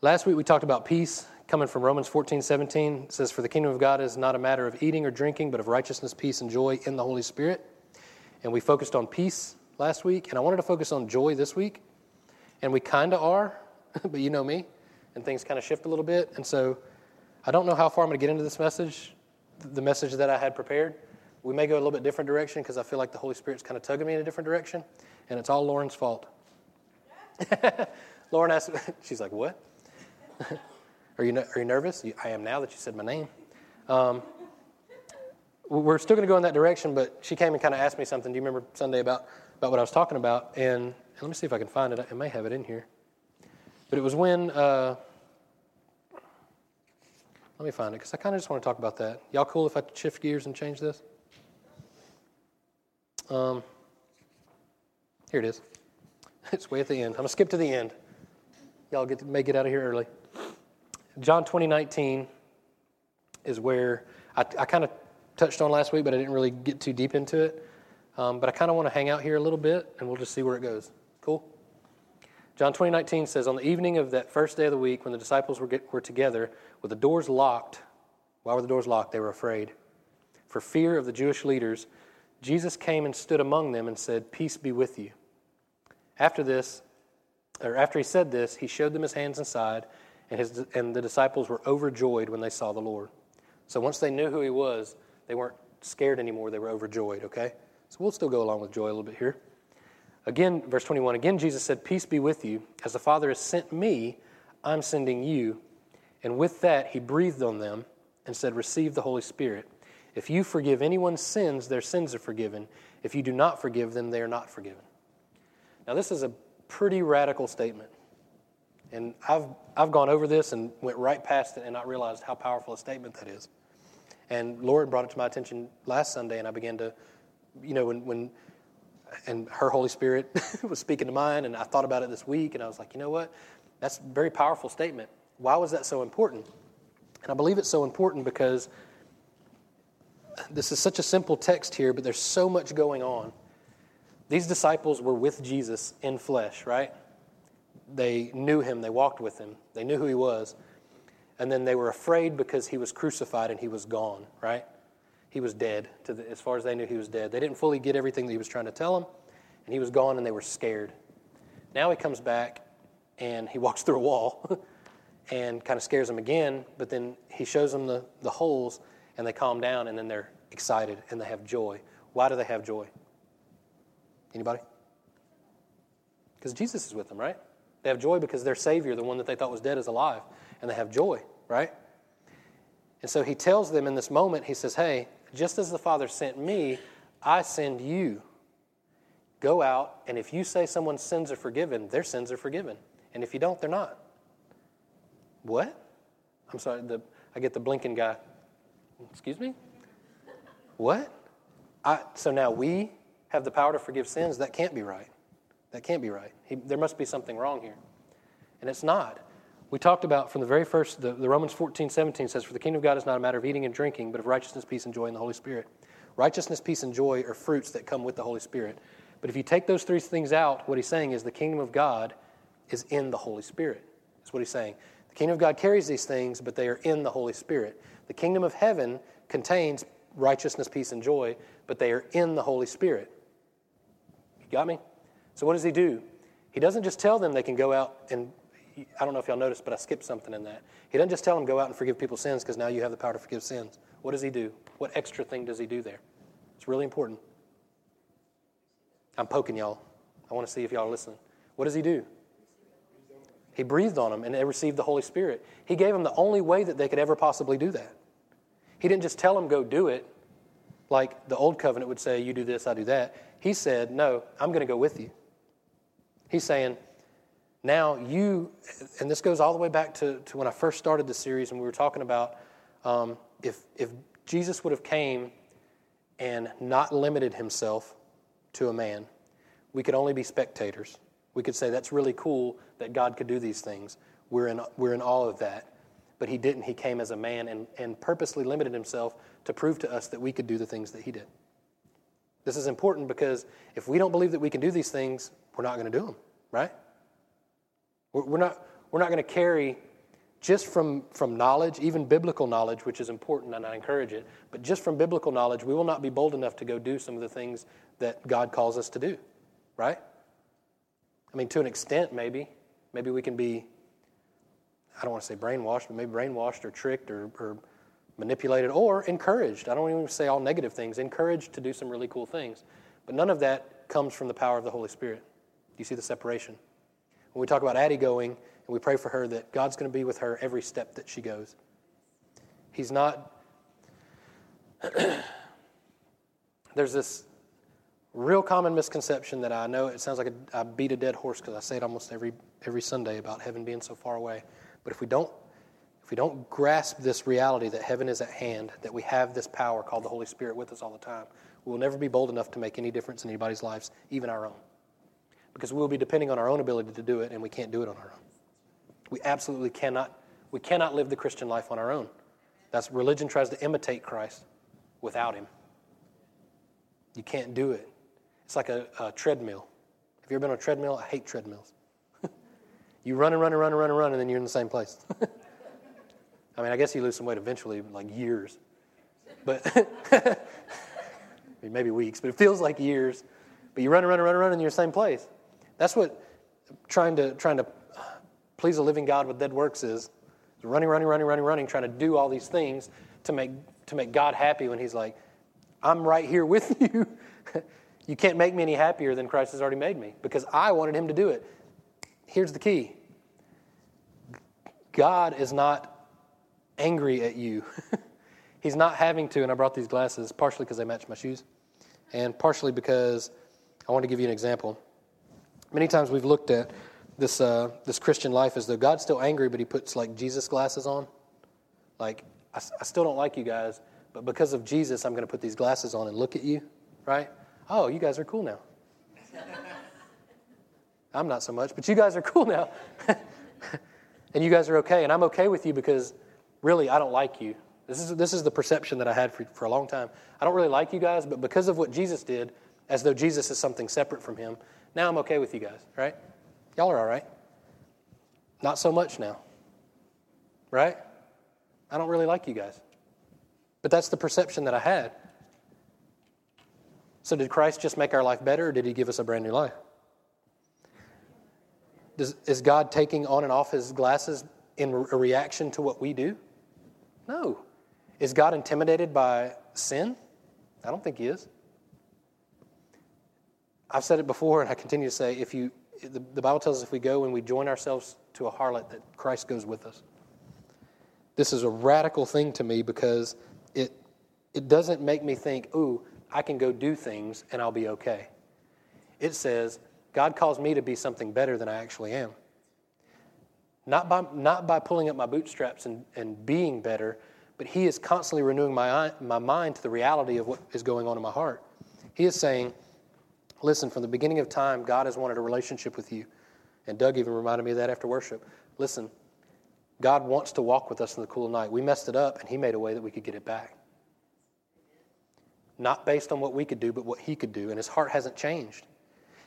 Last week we talked about peace coming from Romans 14, 17. It says, For the kingdom of God is not a matter of eating or drinking, but of righteousness, peace, and joy in the Holy Spirit. And we focused on peace last week, and I wanted to focus on joy this week. And we kind of are, but you know me, and things kind of shift a little bit. And so I don't know how far I'm going to get into this message, the message that I had prepared. We may go a little bit different direction because I feel like the Holy Spirit's kind of tugging me in a different direction, and it's all Lauren's fault. Lauren asked, she's like, What? Are, you, are you nervous? I am now that you said my name. Um, we're still going to go in that direction, but she came and kind of asked me something. Do you remember Sunday about, about what I was talking about? And, and let me see if I can find it. I may have it in here. But it was when, uh, let me find it because I kind of just want to talk about that. Y'all cool if I shift gears and change this? Um, here it is. It's way at the end. I'm going to skip to the end. Y'all get may get out of here early. John 20, 19 is where I, I kind of touched on last week, but I didn't really get too deep into it. Um, but I kind of want to hang out here a little bit, and we'll just see where it goes. Cool? John 20, 19 says, On the evening of that first day of the week, when the disciples were, get, were together, with the doors locked, why were the doors locked? They were afraid. For fear of the Jewish leaders, Jesus came and stood among them and said, Peace be with you. After this, or after he said this, he showed them his hands and side, and, his, and the disciples were overjoyed when they saw the Lord. So once they knew who he was, they weren't scared anymore, they were overjoyed, okay? So we'll still go along with joy a little bit here. Again, verse 21 again, Jesus said, Peace be with you. As the Father has sent me, I'm sending you. And with that, he breathed on them and said, Receive the Holy Spirit. If you forgive anyone's sins, their sins are forgiven. If you do not forgive them, they are not forgiven. Now, this is a pretty radical statement. And I've, I've gone over this and went right past it and not realized how powerful a statement that is. And Lord brought it to my attention last Sunday, and I began to, you know, when, when and her Holy Spirit was speaking to mine, and I thought about it this week, and I was like, you know what? That's a very powerful statement. Why was that so important? And I believe it's so important because this is such a simple text here, but there's so much going on. These disciples were with Jesus in flesh, right? They knew him, they walked with him, they knew who he was. And then they were afraid because he was crucified and he was gone, right? He was dead. The, as far as they knew, he was dead. They didn't fully get everything that he was trying to tell them, and he was gone and they were scared. Now he comes back and he walks through a wall and kind of scares them again, but then he shows them the, the holes and they calm down and then they're excited and they have joy. Why do they have joy? Anybody? Because Jesus is with them, right? They have joy because their Savior, the one that they thought was dead, is alive, and they have joy, right? And so he tells them in this moment, he says, Hey, just as the Father sent me, I send you. Go out, and if you say someone's sins are forgiven, their sins are forgiven. And if you don't, they're not. What? I'm sorry, the, I get the blinking guy. Excuse me? What? I, so now we have the power to forgive sins, that can't be right. That can't be right. He, there must be something wrong here. And it's not. We talked about from the very first, the, the, Romans 14, 17 says, For the kingdom of God is not a matter of eating and drinking, but of righteousness, peace, and joy in the Holy Spirit. Righteousness, peace, and joy are fruits that come with the Holy Spirit. But if you take those three things out, what he's saying is the kingdom of God is in the Holy Spirit. That's what he's saying. The kingdom of God carries these things, but they are in the Holy Spirit. The kingdom of heaven contains righteousness, peace, and joy, but they are in the Holy Spirit. You got me? So what does he do? He doesn't just tell them they can go out and I don't know if y'all noticed, but I skipped something in that. He doesn't just tell them go out and forgive people's sins because now you have the power to forgive sins. What does he do? What extra thing does he do there? It's really important. I'm poking y'all. I want to see if y'all are listening. What does he do? He breathed on them and they received the Holy Spirit. He gave them the only way that they could ever possibly do that. He didn't just tell them go do it like the old covenant would say, you do this, I do that. He said, No, I'm going to go with you. He's saying, Now you, and this goes all the way back to, to when I first started the series and we were talking about um, if, if Jesus would have came and not limited himself to a man, we could only be spectators. We could say, That's really cool that God could do these things. We're in, we're in awe of that. But he didn't. He came as a man and, and purposely limited himself to prove to us that we could do the things that he did. This is important because if we don't believe that we can do these things, we're not going to do them, right? We're not, we're not going to carry just from, from knowledge, even biblical knowledge, which is important and I encourage it, but just from biblical knowledge, we will not be bold enough to go do some of the things that God calls us to do, right? I mean, to an extent, maybe. Maybe we can be, I don't want to say brainwashed, but maybe brainwashed or tricked or, or manipulated or encouraged. I don't even say all negative things, encouraged to do some really cool things. But none of that comes from the power of the Holy Spirit. You see the separation? When we talk about Addie going, and we pray for her that God's going to be with her every step that she goes. He's not. There's this real common misconception that I know it sounds like a, I beat a dead horse because I say it almost every every Sunday about heaven being so far away. But if we don't if we don't grasp this reality that heaven is at hand, that we have this power called the Holy Spirit with us all the time, we will never be bold enough to make any difference in anybody's lives, even our own. Because we will be depending on our own ability to do it, and we can't do it on our own. We absolutely cannot, we cannot live the Christian life on our own. That's religion tries to imitate Christ without him. You can't do it. It's like a, a treadmill. Have you ever been on a treadmill? I hate treadmills. you run and run and run and run and run, and then you're in the same place. I mean, I guess you lose some weight eventually, like years. But maybe weeks, but it feels like years. But you run and run and run and run, and you're in the same place. That's what trying to trying to please a living God with dead works is running, running, running, running, running, trying to do all these things to make, to make God happy when He's like, I'm right here with you. you can't make me any happier than Christ has already made me because I wanted Him to do it. Here's the key God is not angry at you. He's not having to, and I brought these glasses partially because they match my shoes, and partially because I want to give you an example. Many times we've looked at this, uh, this Christian life as though God's still angry, but he puts like Jesus glasses on. Like, I, I still don't like you guys, but because of Jesus, I'm going to put these glasses on and look at you, right? Oh, you guys are cool now. I'm not so much, but you guys are cool now. and you guys are okay, and I'm okay with you because really I don't like you. This is, this is the perception that I had for, for a long time. I don't really like you guys, but because of what Jesus did, as though Jesus is something separate from him, now I'm okay with you guys, right? Y'all are all right. Not so much now. Right? I don't really like you guys. But that's the perception that I had. So, did Christ just make our life better, or did he give us a brand new life? Does, is God taking on and off his glasses in a reaction to what we do? No. Is God intimidated by sin? I don't think he is. I've said it before, and I continue to say if you the, the Bible tells us if we go and we join ourselves to a harlot, that Christ goes with us. This is a radical thing to me because it, it doesn't make me think, ooh, I can go do things and I'll be okay. It says, God calls me to be something better than I actually am. Not by, not by pulling up my bootstraps and, and being better, but He is constantly renewing my, my mind to the reality of what is going on in my heart. He is saying, Listen, from the beginning of time, God has wanted a relationship with you. And Doug even reminded me of that after worship. Listen, God wants to walk with us in the cool of night. We messed it up, and He made a way that we could get it back. Not based on what we could do, but what He could do. And His heart hasn't changed.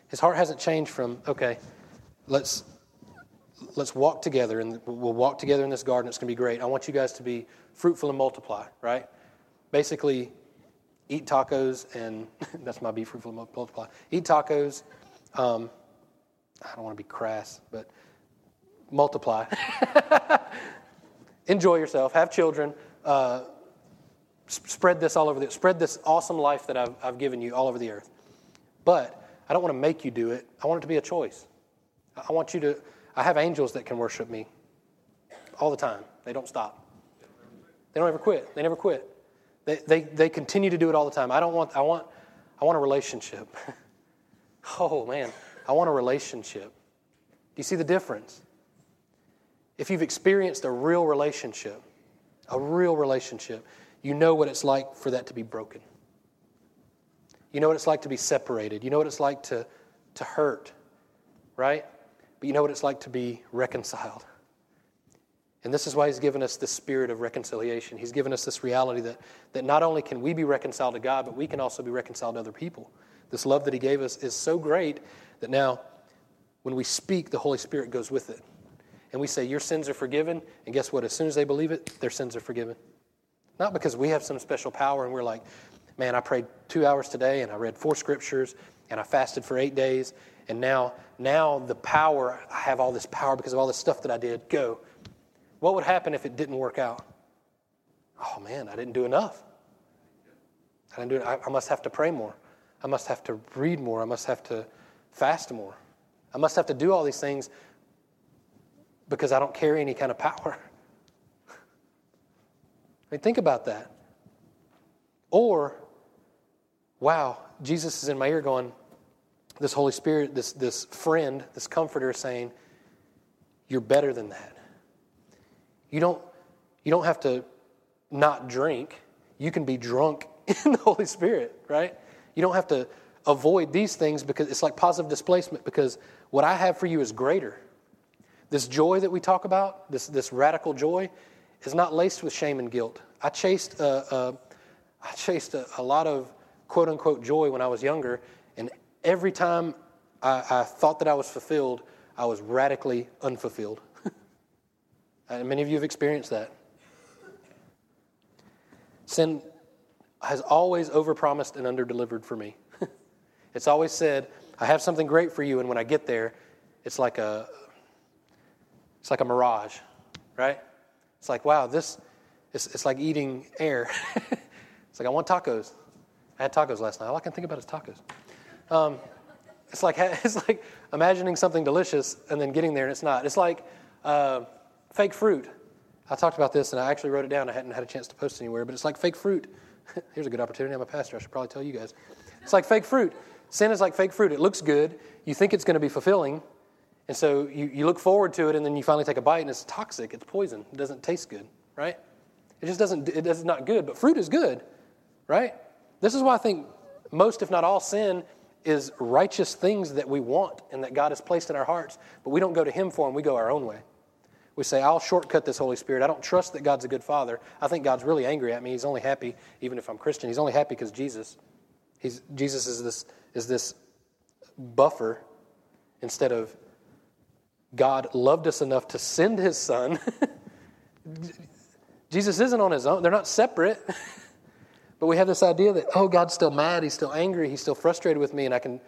His heart hasn't changed from, okay, let's let's walk together and we'll walk together in this garden. It's going to be great. I want you guys to be fruitful and multiply, right? Basically, eat tacos, and that's my be fruitful multiply. Eat tacos. Um, I don't want to be crass, but multiply. Enjoy yourself. Have children. Uh, spread this all over the spread this awesome life that I've, I've given you all over the earth. But I don't want to make you do it. I want it to be a choice. I want you to. I have angels that can worship me all the time. They don't stop. They don't ever quit. They never quit. They, they, they continue to do it all the time. I don't want, I want, I want a relationship. oh, man, I want a relationship. Do you see the difference? If you've experienced a real relationship, a real relationship, you know what it's like for that to be broken. You know what it's like to be separated. You know what it's like to, to hurt, right? But you know what it's like to be reconciled. And this is why he's given us this spirit of reconciliation. He's given us this reality that, that not only can we be reconciled to God, but we can also be reconciled to other people. This love that he gave us is so great that now when we speak, the Holy Spirit goes with it. and we say, Your sins are forgiven. And guess what? As soon as they believe it, their sins are forgiven. Not because we have some special power and we're like, Man, I prayed two hours today and I read four scriptures and I fasted for eight days. And now, now the power, I have all this power because of all this stuff that I did. Go. What would happen if it didn't work out? Oh man, I didn't do enough. I didn't do. I, I must have to pray more. I must have to read more. I must have to fast more. I must have to do all these things because I don't carry any kind of power. I mean, think about that. Or, wow, Jesus is in my ear going, this Holy Spirit, this, this friend, this comforter saying, You're better than that. You don't, you don't have to not drink. You can be drunk in the Holy Spirit, right? You don't have to avoid these things because it's like positive displacement because what I have for you is greater. This joy that we talk about, this, this radical joy, is not laced with shame and guilt. I chased, a, I chased a, a lot of quote unquote joy when I was younger, and every time I, I thought that I was fulfilled, I was radically unfulfilled. And many of you have experienced that. Sin has always overpromised and underdelivered for me. it's always said, I have something great for you, and when I get there, it's like a it's like a mirage, right? It's like, wow, this it's, it's like eating air. it's like I want tacos. I had tacos last night. All I can think about is tacos. Um, it's like it's like imagining something delicious and then getting there and it's not. It's like uh, fake fruit. I talked about this and I actually wrote it down. I hadn't had a chance to post anywhere, but it's like fake fruit. Here's a good opportunity. I'm a pastor. I should probably tell you guys. It's like fake fruit. Sin is like fake fruit. It looks good. You think it's going to be fulfilling. And so you, you look forward to it, and then you finally take a bite, and it's toxic. It's poison. It doesn't taste good, right? It just doesn't, it is not good. But fruit is good, right? This is why I think most, if not all, sin is righteous things that we want and that God has placed in our hearts, but we don't go to Him for them. We go our own way. We say, I'll shortcut this Holy Spirit. I don't trust that God's a good father. I think God's really angry at me. He's only happy, even if I'm Christian, he's only happy because Jesus. He's, Jesus is this, is this buffer instead of God loved us enough to send his son. Jesus isn't on his own, they're not separate. but we have this idea that, oh, God's still mad, he's still angry, he's still frustrated with me, and I can.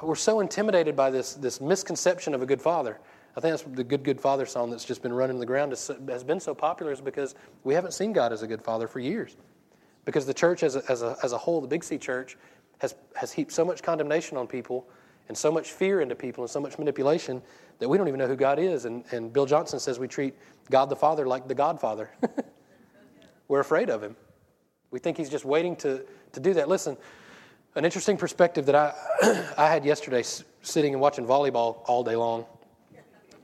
We're so intimidated by this, this misconception of a good father. I think that's the Good Good Father song that's just been running the ground has been so popular is because we haven't seen God as a good father for years. Because the church as a, as a, as a whole, the Big C church, has, has heaped so much condemnation on people and so much fear into people and so much manipulation that we don't even know who God is. And, and Bill Johnson says we treat God the Father like the Godfather. We're afraid of him. We think he's just waiting to, to do that. Listen, an interesting perspective that I, I had yesterday sitting and watching volleyball all day long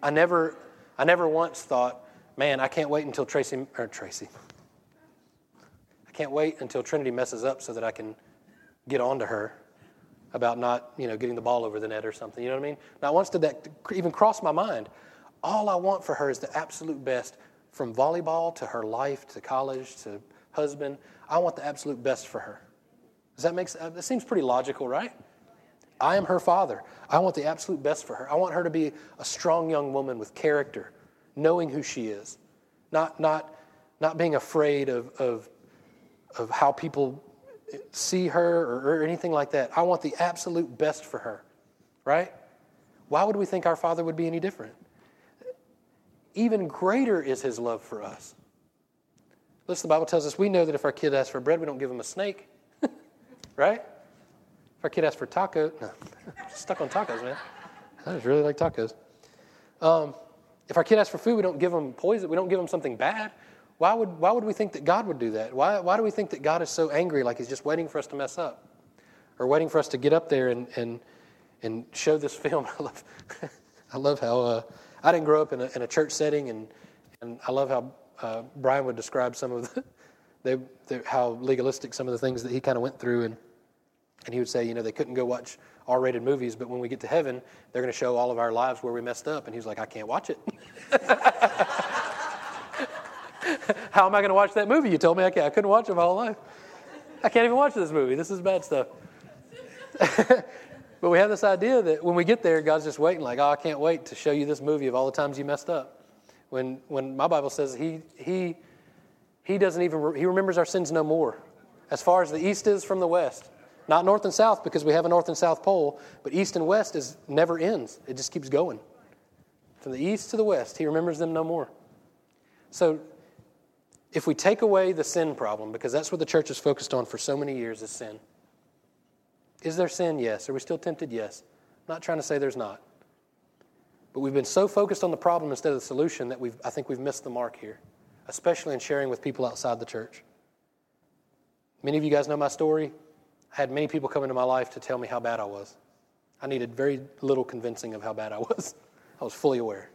I never, I never once thought, man, I can't wait until Tracy, or Tracy. I can't wait until Trinity messes up so that I can get on to her about not, you know, getting the ball over the net or something. You know what I mean? Not once did that even cross my mind. All I want for her is the absolute best from volleyball to her life to college to husband. I want the absolute best for her. Does that make sense? Uh, that seems pretty logical, right? I am her father. I want the absolute best for her. I want her to be a strong young woman with character, knowing who she is, not, not, not being afraid of, of, of how people see her or, or anything like that. I want the absolute best for her, right? Why would we think our father would be any different? Even greater is his love for us. Listen, the Bible tells us we know that if our kid asks for bread, we don't give him a snake, right? Our kid asks for tacos, no, stuck on tacos, man. I just really like tacos. Um, if our kid asks for food, we don't give them poison. We don't give them something bad. Why would, why would we think that God would do that? Why, why do we think that God is so angry, like He's just waiting for us to mess up, or waiting for us to get up there and and, and show this film? I love, I love how uh, I didn't grow up in a, in a church setting, and and I love how uh, Brian would describe some of the, they, the, how legalistic some of the things that he kind of went through, and and he would say, you know, they couldn't go watch R rated movies, but when we get to heaven, they're going to show all of our lives where we messed up. And he was like, I can't watch it. How am I going to watch that movie? You told me I, can't. I couldn't watch it my whole life. I can't even watch this movie. This is bad stuff. but we have this idea that when we get there, God's just waiting, like, oh, I can't wait to show you this movie of all the times you messed up. When, when my Bible says he, he, he doesn't even, he remembers our sins no more. As far as the east is from the west. Not north and south because we have a north and south pole, but east and west is never ends. It just keeps going. From the east to the west, he remembers them no more. So if we take away the sin problem, because that's what the church is focused on for so many years is sin. Is there sin? Yes. Are we still tempted? Yes. I'm not trying to say there's not. But we've been so focused on the problem instead of the solution that we've, I think we've missed the mark here, especially in sharing with people outside the church. Many of you guys know my story. I had many people come into my life to tell me how bad I was. I needed very little convincing of how bad I was. I was fully aware.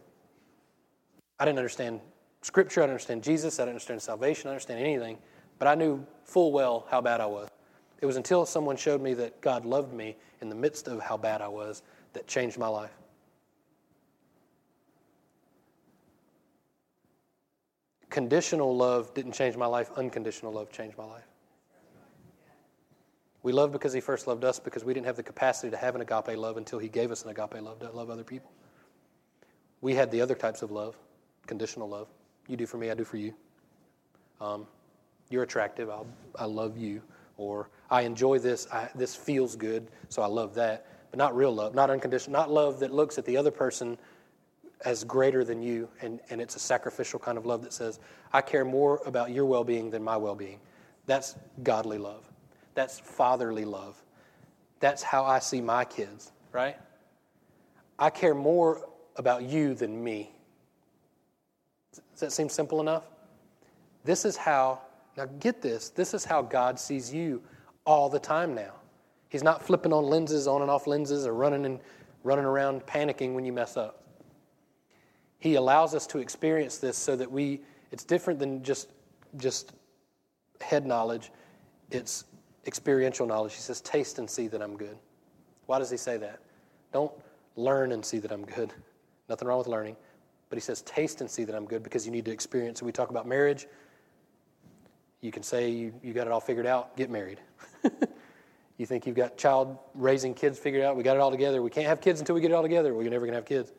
I didn't understand Scripture, I didn't understand Jesus, I didn't understand salvation, I didn't understand anything, but I knew full well how bad I was. It was until someone showed me that God loved me in the midst of how bad I was that changed my life. Conditional love didn't change my life, unconditional love changed my life. We love because He first loved us because we didn't have the capacity to have an agape love until He gave us an agape love to love other people. We had the other types of love, conditional love. You do for me, I do for you. Um, you're attractive, I'll, I love you. Or I enjoy this, I, this feels good, so I love that. But not real love, not unconditional, not love that looks at the other person as greater than you, and, and it's a sacrificial kind of love that says, I care more about your well being than my well being. That's godly love. That's fatherly love. That's how I see my kids, right? I care more about you than me. Does that seem simple enough? This is how, now get this, this is how God sees you all the time now. He's not flipping on lenses, on and off lenses, or running and running around panicking when you mess up. He allows us to experience this so that we, it's different than just, just head knowledge. It's experiential knowledge. He says, taste and see that I'm good. Why does he say that? Don't learn and see that I'm good. Nothing wrong with learning. But he says, taste and see that I'm good because you need to experience. So we talk about marriage. You can say you, you got it all figured out, get married. you think you've got child raising kids figured out, we got it all together. We can't have kids until we get it all together. Well, you're never going to have kids.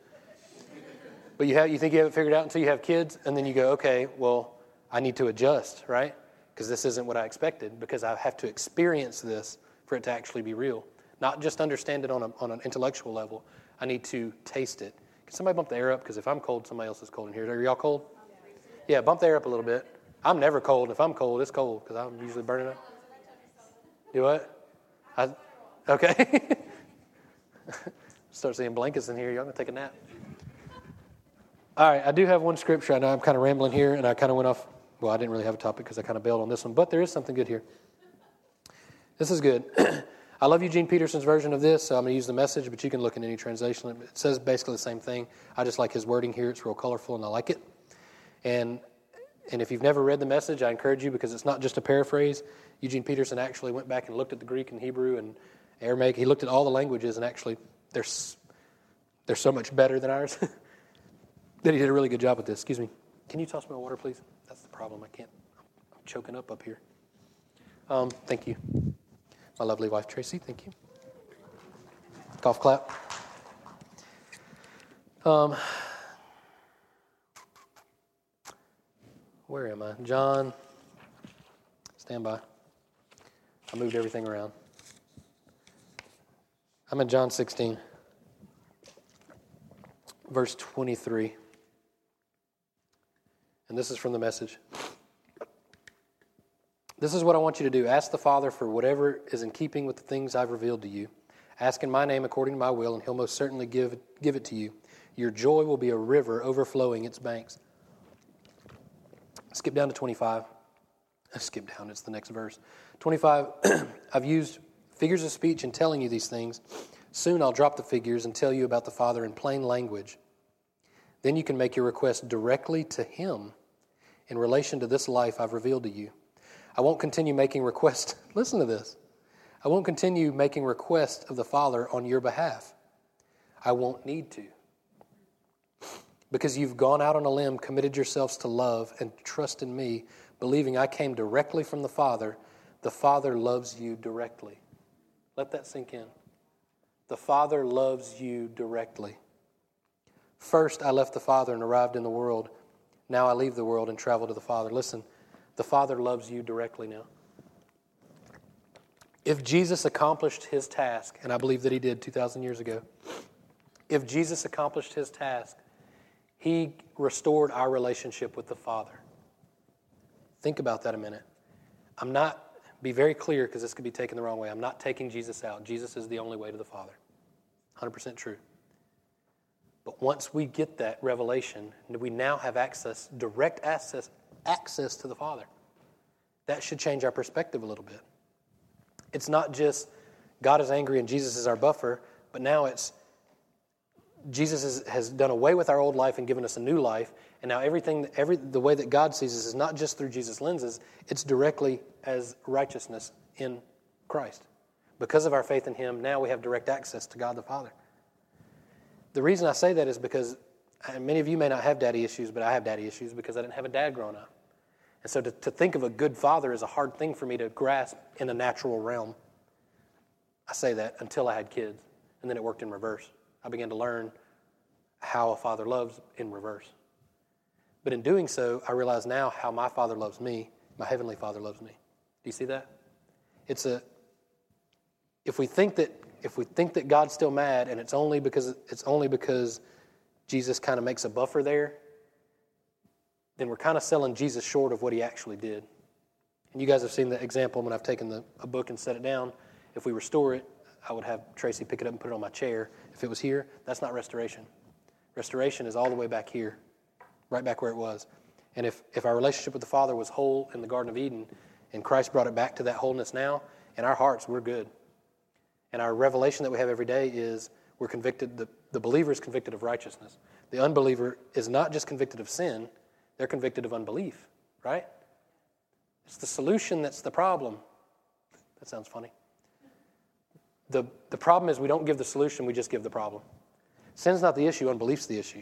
But you, have, you think you have it figured out until you have kids, and then you go, okay, well, I need to adjust, right? Because this isn't what I expected, because I have to experience this for it to actually be real. Not just understand it on, a, on an intellectual level, I need to taste it. Can somebody bump the air up? Because if I'm cold, somebody else is cold in here. Are y'all cold? Yeah, bump the air up a little bit. I'm never cold. If I'm cold, it's cold because I'm usually burning up. Do what? I, okay. Start seeing blankets in here. Y'all gonna take a nap. All right, I do have one scripture. I know I'm kind of rambling here, and I kind of went off well, I didn't really have a topic because I kind of bailed on this one, but there is something good here. This is good. I love Eugene Peterson's version of this, so I'm going to use the message, but you can look in any translation. It says basically the same thing. I just like his wording here. It's real colorful, and I like it. And and if you've never read the message, I encourage you because it's not just a paraphrase. Eugene Peterson actually went back and looked at the Greek and Hebrew and Aramaic. He looked at all the languages, and actually, they're, they're so much better than ours that he did a really good job with this. Excuse me. Can you toss me water, please? That's the problem. I can't. I'm choking up up here. Um, thank you. My lovely wife, Tracy. Thank you. Golf clap. Um, where am I? John. Stand by. I moved everything around. I'm in John 16, verse 23. And this is from the message. This is what I want you to do. Ask the Father for whatever is in keeping with the things I've revealed to you. Ask in my name according to my will, and he'll most certainly give, give it to you. Your joy will be a river overflowing its banks. Skip down to 25. Skip down, it's the next verse. 25. I've used figures of speech in telling you these things. Soon I'll drop the figures and tell you about the Father in plain language. Then you can make your request directly to Him in relation to this life I've revealed to you. I won't continue making requests. Listen to this. I won't continue making requests of the Father on your behalf. I won't need to. Because you've gone out on a limb, committed yourselves to love and trust in me, believing I came directly from the Father, the Father loves you directly. Let that sink in. The Father loves you directly. First, I left the Father and arrived in the world. Now I leave the world and travel to the Father. Listen, the Father loves you directly now. If Jesus accomplished his task, and I believe that he did 2,000 years ago, if Jesus accomplished his task, he restored our relationship with the Father. Think about that a minute. I'm not, be very clear because this could be taken the wrong way. I'm not taking Jesus out. Jesus is the only way to the Father. 100% true. But once we get that revelation, we now have access, direct access, access to the Father. That should change our perspective a little bit. It's not just God is angry and Jesus is our buffer, but now it's Jesus is, has done away with our old life and given us a new life. And now everything, every, the way that God sees us is not just through Jesus' lenses, it's directly as righteousness in Christ. Because of our faith in Him, now we have direct access to God the Father. The reason I say that is because many of you may not have daddy issues, but I have daddy issues because I didn't have a dad growing up. And so to, to think of a good father is a hard thing for me to grasp in a natural realm. I say that until I had kids, and then it worked in reverse. I began to learn how a father loves in reverse. But in doing so, I realize now how my father loves me, my heavenly father loves me. Do you see that? It's a if we think that if we think that God's still mad and it's only because it's only because Jesus kind of makes a buffer there, then we're kind of selling Jesus short of what he actually did. And you guys have seen the example when I've taken the, a book and set it down. If we restore it, I would have Tracy pick it up and put it on my chair. If it was here, that's not restoration. Restoration is all the way back here, right back where it was. And if, if our relationship with the Father was whole in the Garden of Eden, and Christ brought it back to that wholeness now, in our hearts, we're good. And our revelation that we have every day is we're convicted, the, the believer is convicted of righteousness. The unbeliever is not just convicted of sin, they're convicted of unbelief, right? It's the solution that's the problem. That sounds funny. The, the problem is we don't give the solution, we just give the problem. Sin's not the issue, unbelief's the issue.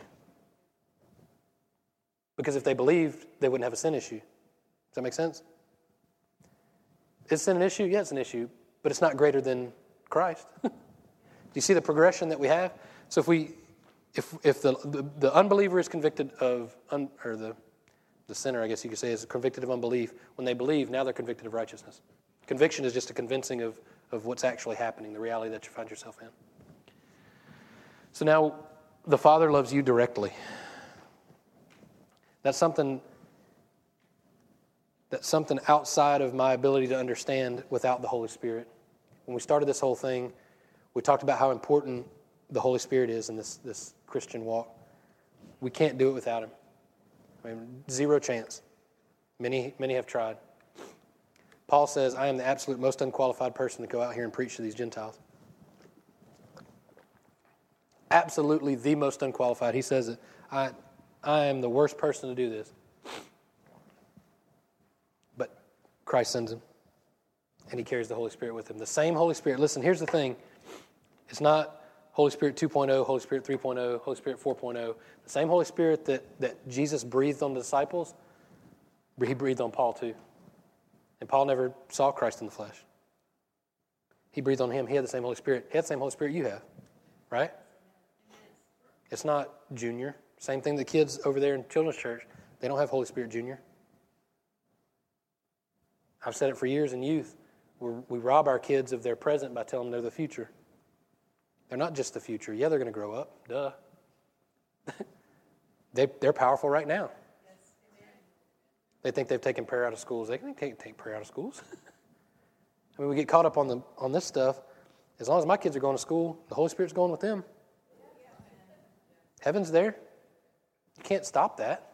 Because if they believed, they wouldn't have a sin issue. Does that make sense? Is sin an issue? Yeah, it's an issue, but it's not greater than Christ. Do you see the progression that we have? So if we if, if the, the, the unbeliever is convicted of, un, or the, the sinner, I guess you could say, is convicted of unbelief, when they believe, now they're convicted of righteousness. Conviction is just a convincing of, of what's actually happening, the reality that you find yourself in. So now the Father loves you directly. That's something that's something outside of my ability to understand without the Holy Spirit. When we started this whole thing, we talked about how important the Holy Spirit is in this, this Christian walk. We can't do it without Him. I mean, zero chance. Many, many have tried. Paul says, I am the absolute most unqualified person to go out here and preach to these Gentiles. Absolutely the most unqualified. He says it. I, I am the worst person to do this. But Christ sends him, and he carries the Holy Spirit with him. The same Holy Spirit. Listen, here's the thing it's not Holy Spirit 2.0, Holy Spirit 3.0, Holy Spirit 4.0. The same Holy Spirit that, that Jesus breathed on the disciples, he breathed on Paul too. And Paul never saw Christ in the flesh. He breathed on him. He had the same Holy Spirit. He had the same Holy Spirit you have, right? It's not junior. Same thing the kids over there in children's church. They don't have Holy Spirit junior. I've said it for years in youth. We rob our kids of their present by telling them they're the future. They're not just the future. Yeah, they're going to grow up. Duh. they, they're powerful right now. They think they've taken prayer out of schools. They can't take prayer out of schools. I mean, we get caught up on, the, on this stuff. As long as my kids are going to school, the Holy Spirit's going with them. Heaven's there. You can't stop that.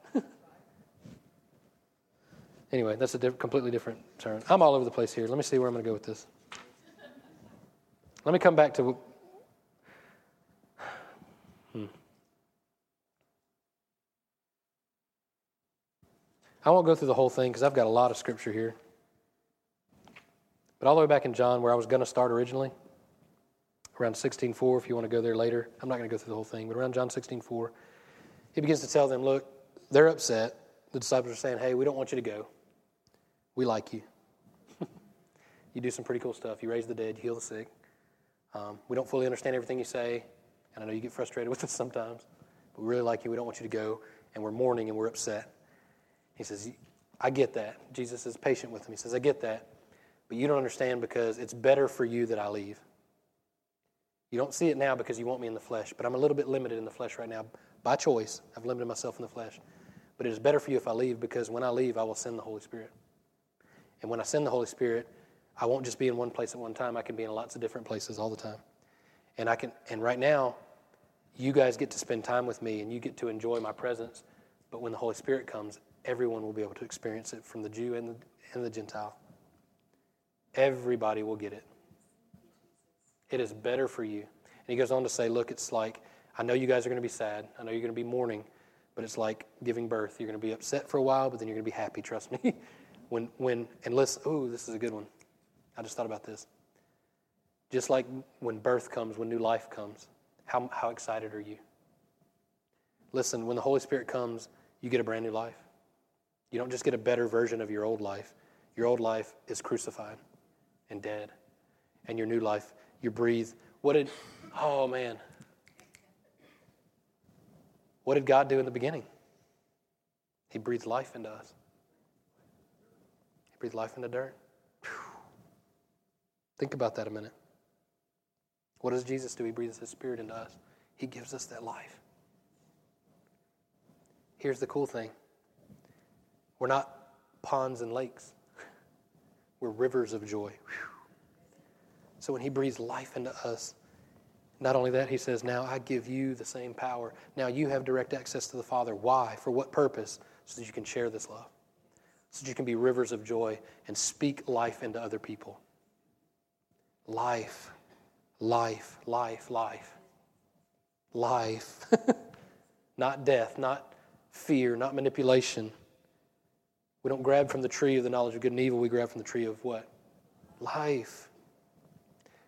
Anyway, that's a diff- completely different turn. I'm all over the place here. Let me see where I'm going to go with this. Let me come back to hmm. I won't go through the whole thing because I've got a lot of scripture here. But all the way back in John, where I was going to start originally, around 16:4, if you want to go there later, I'm not going to go through the whole thing, but around John 16:4, he begins to tell them, "Look, they're upset. The disciples are saying, "Hey, we don't want you to go. We like you. you do some pretty cool stuff. You raise the dead, you heal the sick. Um, we don't fully understand everything you say, and I know you get frustrated with us sometimes, but we really like you. We don't want you to go, and we're mourning and we're upset. He says, I get that. Jesus is patient with him. He says, I get that, but you don't understand because it's better for you that I leave. You don't see it now because you want me in the flesh, but I'm a little bit limited in the flesh right now by choice. I've limited myself in the flesh. But it is better for you if I leave because when I leave, I will send the Holy Spirit. And when I send the Holy Spirit, I won't just be in one place at one time. I can be in lots of different places all the time. And I can and right now, you guys get to spend time with me and you get to enjoy my presence. But when the Holy Spirit comes, everyone will be able to experience it from the Jew and the, and the Gentile. Everybody will get it. It is better for you. And he goes on to say, Look, it's like, I know you guys are going to be sad. I know you're going to be mourning, but it's like giving birth. You're going to be upset for a while, but then you're going to be happy, trust me. when, when, and listen, ooh, this is a good one. I just thought about this. Just like when birth comes, when new life comes, how, how excited are you? Listen, when the Holy Spirit comes, you get a brand new life. You don't just get a better version of your old life. Your old life is crucified and dead. And your new life you breathe. What did, oh man. What did God do in the beginning? He breathed life into us. He breathed life into dirt. Think about that a minute. What does Jesus do? He breathes His Spirit into us, He gives us that life. Here's the cool thing we're not ponds and lakes, we're rivers of joy. So when he breathes life into us, not only that, he says, Now I give you the same power. Now you have direct access to the Father. Why? For what purpose? So that you can share this love. So that you can be rivers of joy and speak life into other people. Life, life, life, life. Life. not death, not fear, not manipulation. We don't grab from the tree of the knowledge of good and evil, we grab from the tree of what? Life.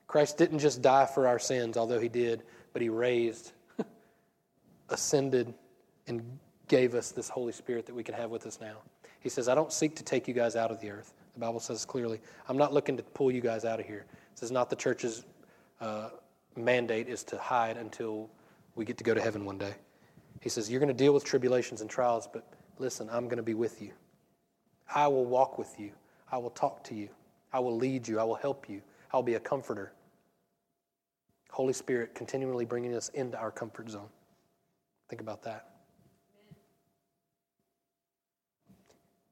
Christ didn't just die for our sins, although he did, but he raised, ascended, and gave us this Holy Spirit that we can have with us now. He says, I don't seek to take you guys out of the earth. The Bible says clearly, I'm not looking to pull you guys out of here. This is not the church's uh, mandate is to hide until we get to go to heaven one day. He says, You're going to deal with tribulations and trials, but listen, I'm going to be with you. I will walk with you. I will talk to you. I will lead you. I will help you. I'll be a comforter. Holy Spirit continually bringing us into our comfort zone. Think about that.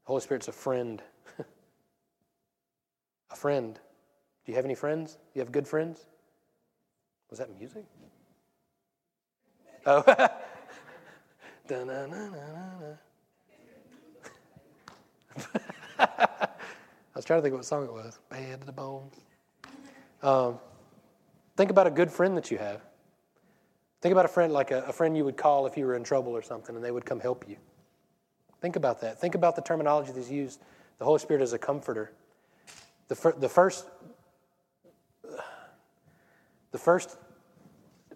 Holy Spirit's a friend. a friend. Do you have any friends? Do you have good friends? Was that music? Oh. I was trying to think what song it was. Bad to the bones. Um, Think about a good friend that you have. Think about a friend like a, a, friend you would call if you were in trouble or something and they would come help you. Think about that. Think about the terminology that's used. The Holy Spirit as a comforter. The, fir- the first the first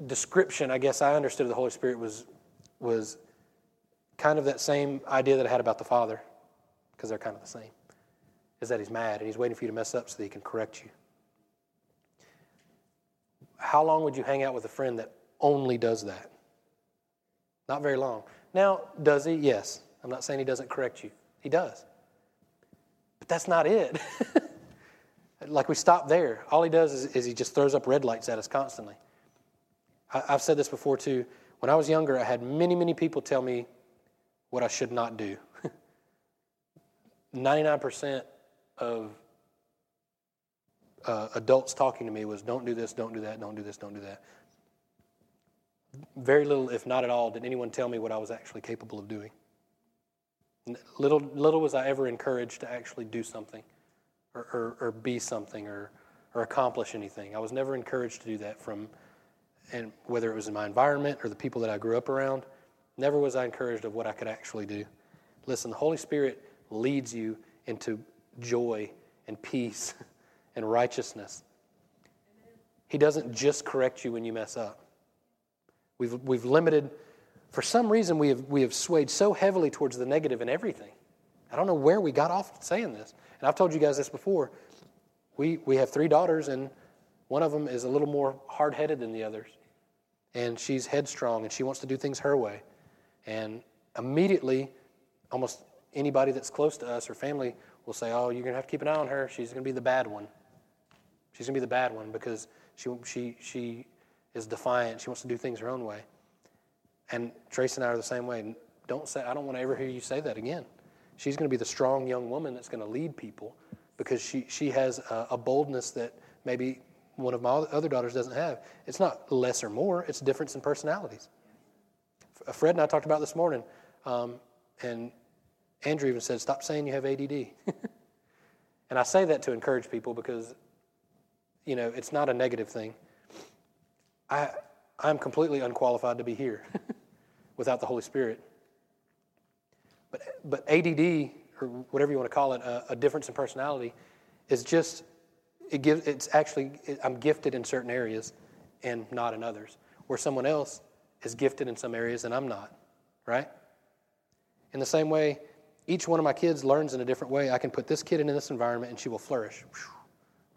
description I guess I understood of the Holy Spirit was was kind of that same idea that I had about the Father, because they're kind of the same. Is that he's mad and he's waiting for you to mess up so that he can correct you how long would you hang out with a friend that only does that? Not very long. Now, does he? Yes. I'm not saying he doesn't correct you, he does. But that's not it. like we stop there. All he does is, is, he just throws up red lights at us constantly. I, I've said this before too. When I was younger, I had many, many people tell me what I should not do. 99% of uh, adults talking to me was don't do this, don't do that, don't do this, don't do that. Very little, if not at all, did anyone tell me what I was actually capable of doing. Little, little was I ever encouraged to actually do something or, or, or be something or, or accomplish anything. I was never encouraged to do that from, and whether it was in my environment or the people that I grew up around, never was I encouraged of what I could actually do. Listen, the Holy Spirit leads you into joy and peace and righteousness. He doesn't just correct you when you mess up. We've, we've limited, for some reason, we have, we have swayed so heavily towards the negative in everything. I don't know where we got off saying this. And I've told you guys this before. We, we have three daughters, and One of them is a little more hard headed than the others. And she's headstrong and she wants to do things her way. And immediately, almost anybody that's close to us or family will say, Oh, you're going to have to keep an eye on her. She's going to be the bad one. She's going to be the bad one because she, she, she is defiant. She wants to do things her own way. And Trace and I are the same way. Don't say, I don't want to ever hear you say that again. She's going to be the strong young woman that's going to lead people because she, she has a, a boldness that maybe one of my other daughters doesn't have. It's not less or more, it's difference in personalities. Fred and I talked about this morning, um, and Andrew even said, Stop saying you have ADD. and I say that to encourage people because, you know, it's not a negative thing. I, I'm completely unqualified to be here without the Holy Spirit. But, but ADD, or whatever you want to call it, a, a difference in personality, is just, it gives, it's actually, it, I'm gifted in certain areas and not in others. Where someone else is gifted in some areas and I'm not, right? In the same way, each one of my kids learns in a different way. I can put this kid in this environment and she will flourish.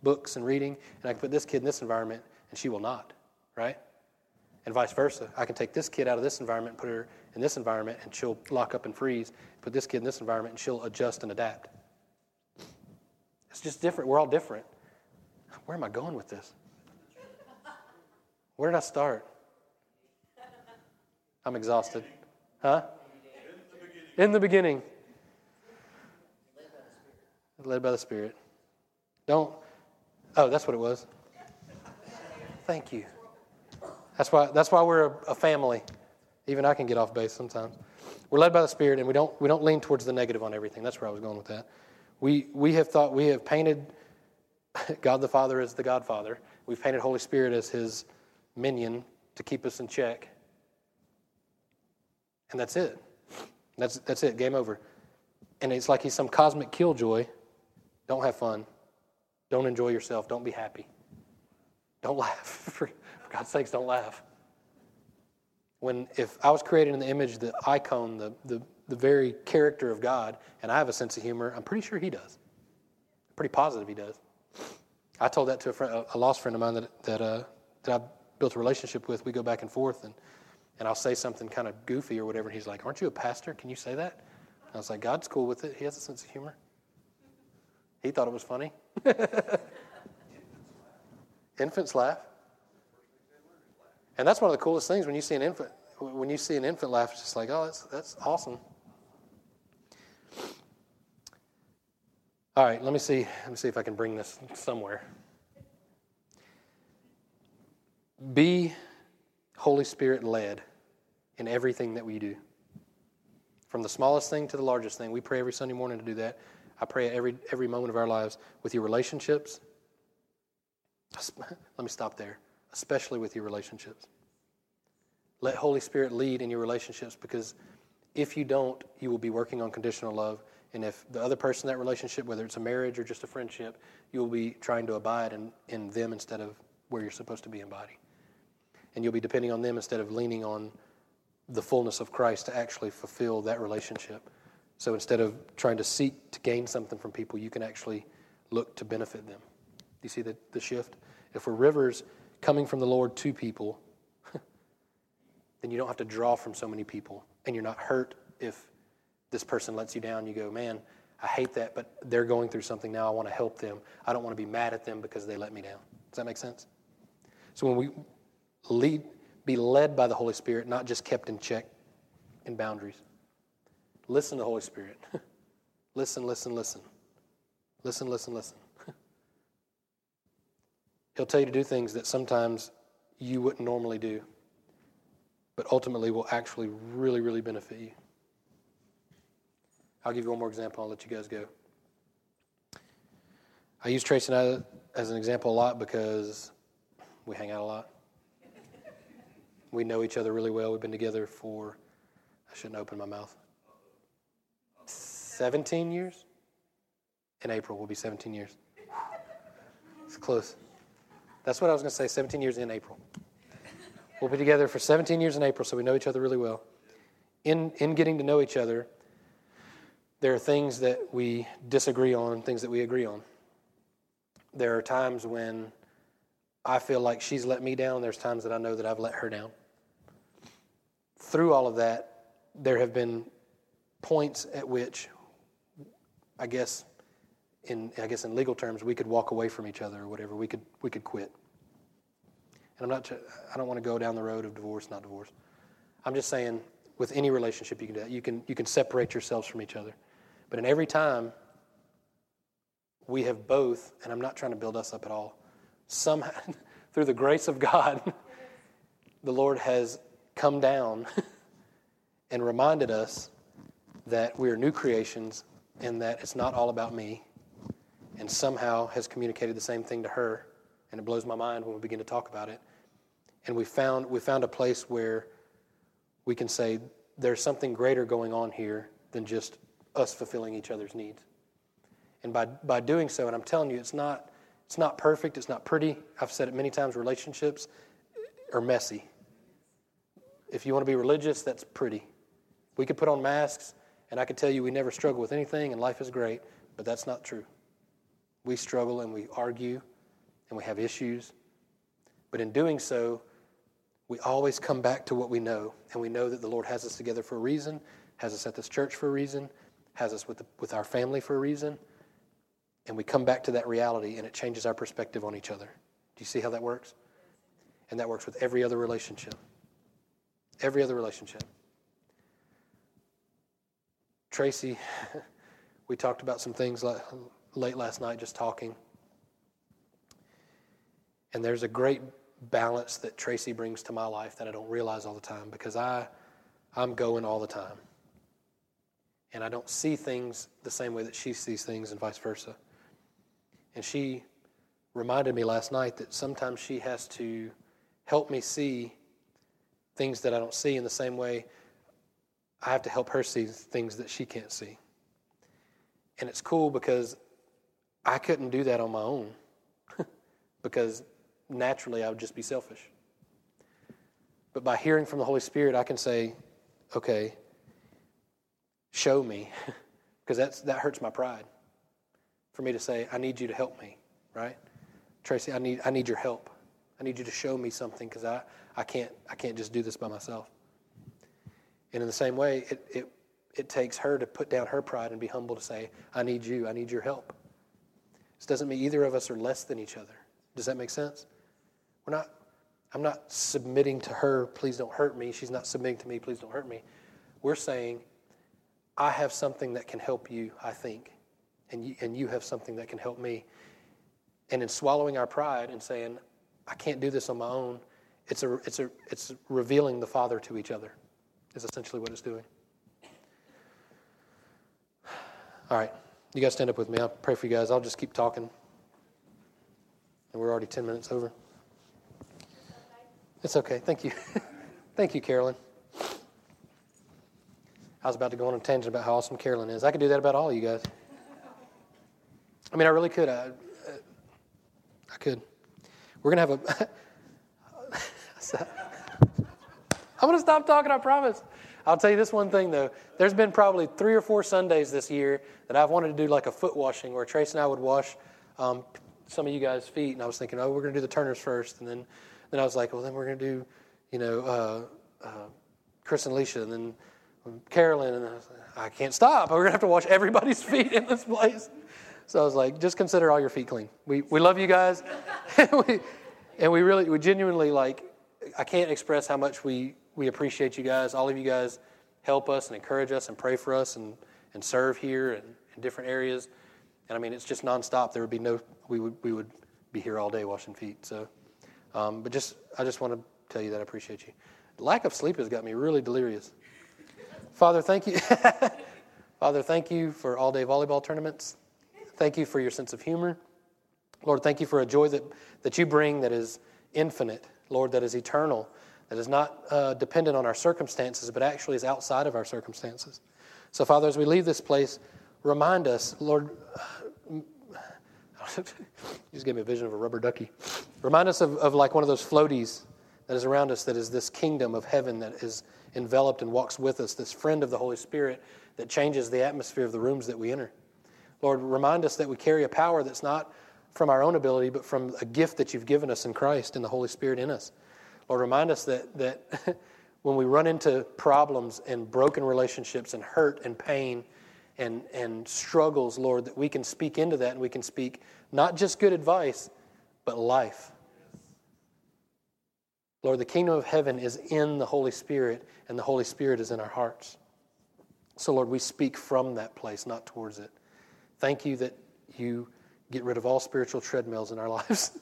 Books and reading, and I can put this kid in this environment and she will not, right? And vice versa. I can take this kid out of this environment, put her in this environment, and she'll lock up and freeze. Put this kid in this environment, and she'll adjust and adapt. It's just different. We're all different. Where am I going with this? Where did I start? I'm exhausted. Huh? In the beginning. Led by the Spirit. Don't. Oh, that's what it was. Thank you. That's why, that's why we're a, a family. Even I can get off base sometimes. We're led by the Spirit, and we don't, we don't lean towards the negative on everything. That's where I was going with that. We, we have thought, we have painted God the Father as the Godfather. We've painted Holy Spirit as his minion to keep us in check. And that's it. That's, that's it. Game over. And it's like he's some cosmic killjoy. Don't have fun. Don't enjoy yourself. Don't be happy. Don't laugh. God's sakes, don't laugh. When if I was created in the image, the icon, the, the, the very character of God, and I have a sense of humor, I'm pretty sure he does. Pretty positive he does. I told that to a, friend, a lost friend of mine that, that, uh, that I built a relationship with. We go back and forth, and, and I'll say something kind of goofy or whatever, and he's like, Aren't you a pastor? Can you say that? I was like, God's cool with it. He has a sense of humor. He thought it was funny. Infants laugh. And that's one of the coolest things when you see an infant. When you see an infant laugh, it's just like, oh, that's that's awesome. All right, let me see. Let me see if I can bring this somewhere. Be Holy Spirit led in everything that we do. From the smallest thing to the largest thing. We pray every Sunday morning to do that. I pray every every moment of our lives with your relationships. Let me stop there especially with your relationships. Let Holy Spirit lead in your relationships because if you don't, you will be working on conditional love. And if the other person in that relationship, whether it's a marriage or just a friendship, you will be trying to abide in, in them instead of where you're supposed to be in body. And you'll be depending on them instead of leaning on the fullness of Christ to actually fulfill that relationship. So instead of trying to seek to gain something from people, you can actually look to benefit them. You see the, the shift? If we're rivers, coming from the Lord to people, then you don't have to draw from so many people. And you're not hurt if this person lets you down. You go, man, I hate that, but they're going through something now. I want to help them. I don't want to be mad at them because they let me down. Does that make sense? So when we lead, be led by the Holy Spirit, not just kept in check in boundaries. Listen to the Holy Spirit. listen, listen, listen. Listen, listen, listen. He'll tell you to do things that sometimes you wouldn't normally do, but ultimately will actually really, really benefit you. I'll give you one more example. I'll let you guys go. I use Tracy and I as an example a lot because we hang out a lot. We know each other really well. We've been together for, I shouldn't open my mouth, 17 years? In April, will be 17 years. It's close. That's what I was going to say 17 years in April. We'll be together for 17 years in April, so we know each other really well. In, in getting to know each other, there are things that we disagree on, things that we agree on. There are times when I feel like she's let me down. There's times that I know that I've let her down. Through all of that, there have been points at which, I guess, in I guess in legal terms, we could walk away from each other or whatever. We could we could quit. And I'm not. I don't want to go down the road of divorce, not divorce. I'm just saying, with any relationship, you can do that. You can you can separate yourselves from each other, but in every time, we have both. And I'm not trying to build us up at all. Somehow, through the grace of God, the Lord has come down and reminded us that we are new creations and that it's not all about me and somehow has communicated the same thing to her. And it blows my mind when we begin to talk about it. And we found, we found a place where we can say there's something greater going on here than just us fulfilling each other's needs. And by, by doing so, and I'm telling you, it's not, it's not perfect, it's not pretty. I've said it many times relationships are messy. If you want to be religious, that's pretty. We could put on masks, and I could tell you we never struggle with anything and life is great, but that's not true. We struggle and we argue and we have issues. But in doing so, we always come back to what we know. And we know that the Lord has us together for a reason, has us at this church for a reason, has us with, the, with our family for a reason. And we come back to that reality and it changes our perspective on each other. Do you see how that works? And that works with every other relationship. Every other relationship. Tracy, we talked about some things like late last night just talking. And there's a great balance that Tracy brings to my life that I don't realize all the time because I, I'm going all the time. And I don't see things the same way that she sees things and vice versa. And she reminded me last night that sometimes she has to help me see things that I don't see in the same way I have to help her see things that she can't see. And it's cool because I couldn't do that on my own because naturally I would just be selfish. But by hearing from the Holy Spirit, I can say, okay, show me, because that's, that hurts my pride. For me to say, I need you to help me, right? Tracy, I need, I need your help. I need you to show me something because I, I, can't, I can't just do this by myself. And in the same way, it, it, it takes her to put down her pride and be humble to say, I need you, I need your help. This doesn't mean either of us are less than each other. Does that make sense? We're not, I'm not submitting to her, please don't hurt me. She's not submitting to me, please don't hurt me. We're saying, I have something that can help you, I think, and you, and you have something that can help me. And in swallowing our pride and saying, I can't do this on my own, it's, a, it's, a, it's revealing the Father to each other, is essentially what it's doing. All right. You guys stand up with me. I'll pray for you guys. I'll just keep talking. And we're already 10 minutes over. It's okay. Thank you. Thank you, Carolyn. I was about to go on a tangent about how awesome Carolyn is. I could do that about all of you guys. I mean, I really could. I, I could. We're going to have a. I'm going to stop talking, I promise. I'll tell you this one thing though. There's been probably three or four Sundays this year that I've wanted to do like a foot washing where Trace and I would wash um, some of you guys' feet, and I was thinking, oh, we're going to do the Turners first, and then then I was like, well, then we're going to do, you know, uh, uh, Chris and Alicia, and then Carolyn, and I, was like, I can't stop. We're going to have to wash everybody's feet in this place. So I was like, just consider all your feet clean. We we love you guys, and, we, and we really we genuinely like. I can't express how much we we appreciate you guys. All of you guys help us and encourage us and pray for us and, and serve here and in different areas. And I mean, it's just nonstop. There would be no, we would, we would be here all day washing feet. So, um, but just, I just want to tell you that I appreciate you. lack of sleep has got me really delirious. Father, thank you. Father, thank you for all day volleyball tournaments. Thank you for your sense of humor. Lord, thank you for a joy that, that you bring that is infinite, Lord, that is eternal that is not uh, dependent on our circumstances, but actually is outside of our circumstances. So, Father, as we leave this place, remind us, Lord, you just gave me a vision of a rubber ducky. Remind us of, of like one of those floaties that is around us, that is this kingdom of heaven that is enveloped and walks with us, this friend of the Holy Spirit that changes the atmosphere of the rooms that we enter. Lord, remind us that we carry a power that's not from our own ability, but from a gift that you've given us in Christ and the Holy Spirit in us. Lord, remind us that, that when we run into problems and broken relationships and hurt and pain and, and struggles, Lord, that we can speak into that and we can speak not just good advice, but life. Lord, the kingdom of heaven is in the Holy Spirit, and the Holy Spirit is in our hearts. So, Lord, we speak from that place, not towards it. Thank you that you get rid of all spiritual treadmills in our lives,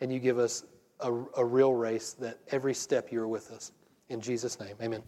and you give us a, a real race that every step you're with us. In Jesus' name, amen.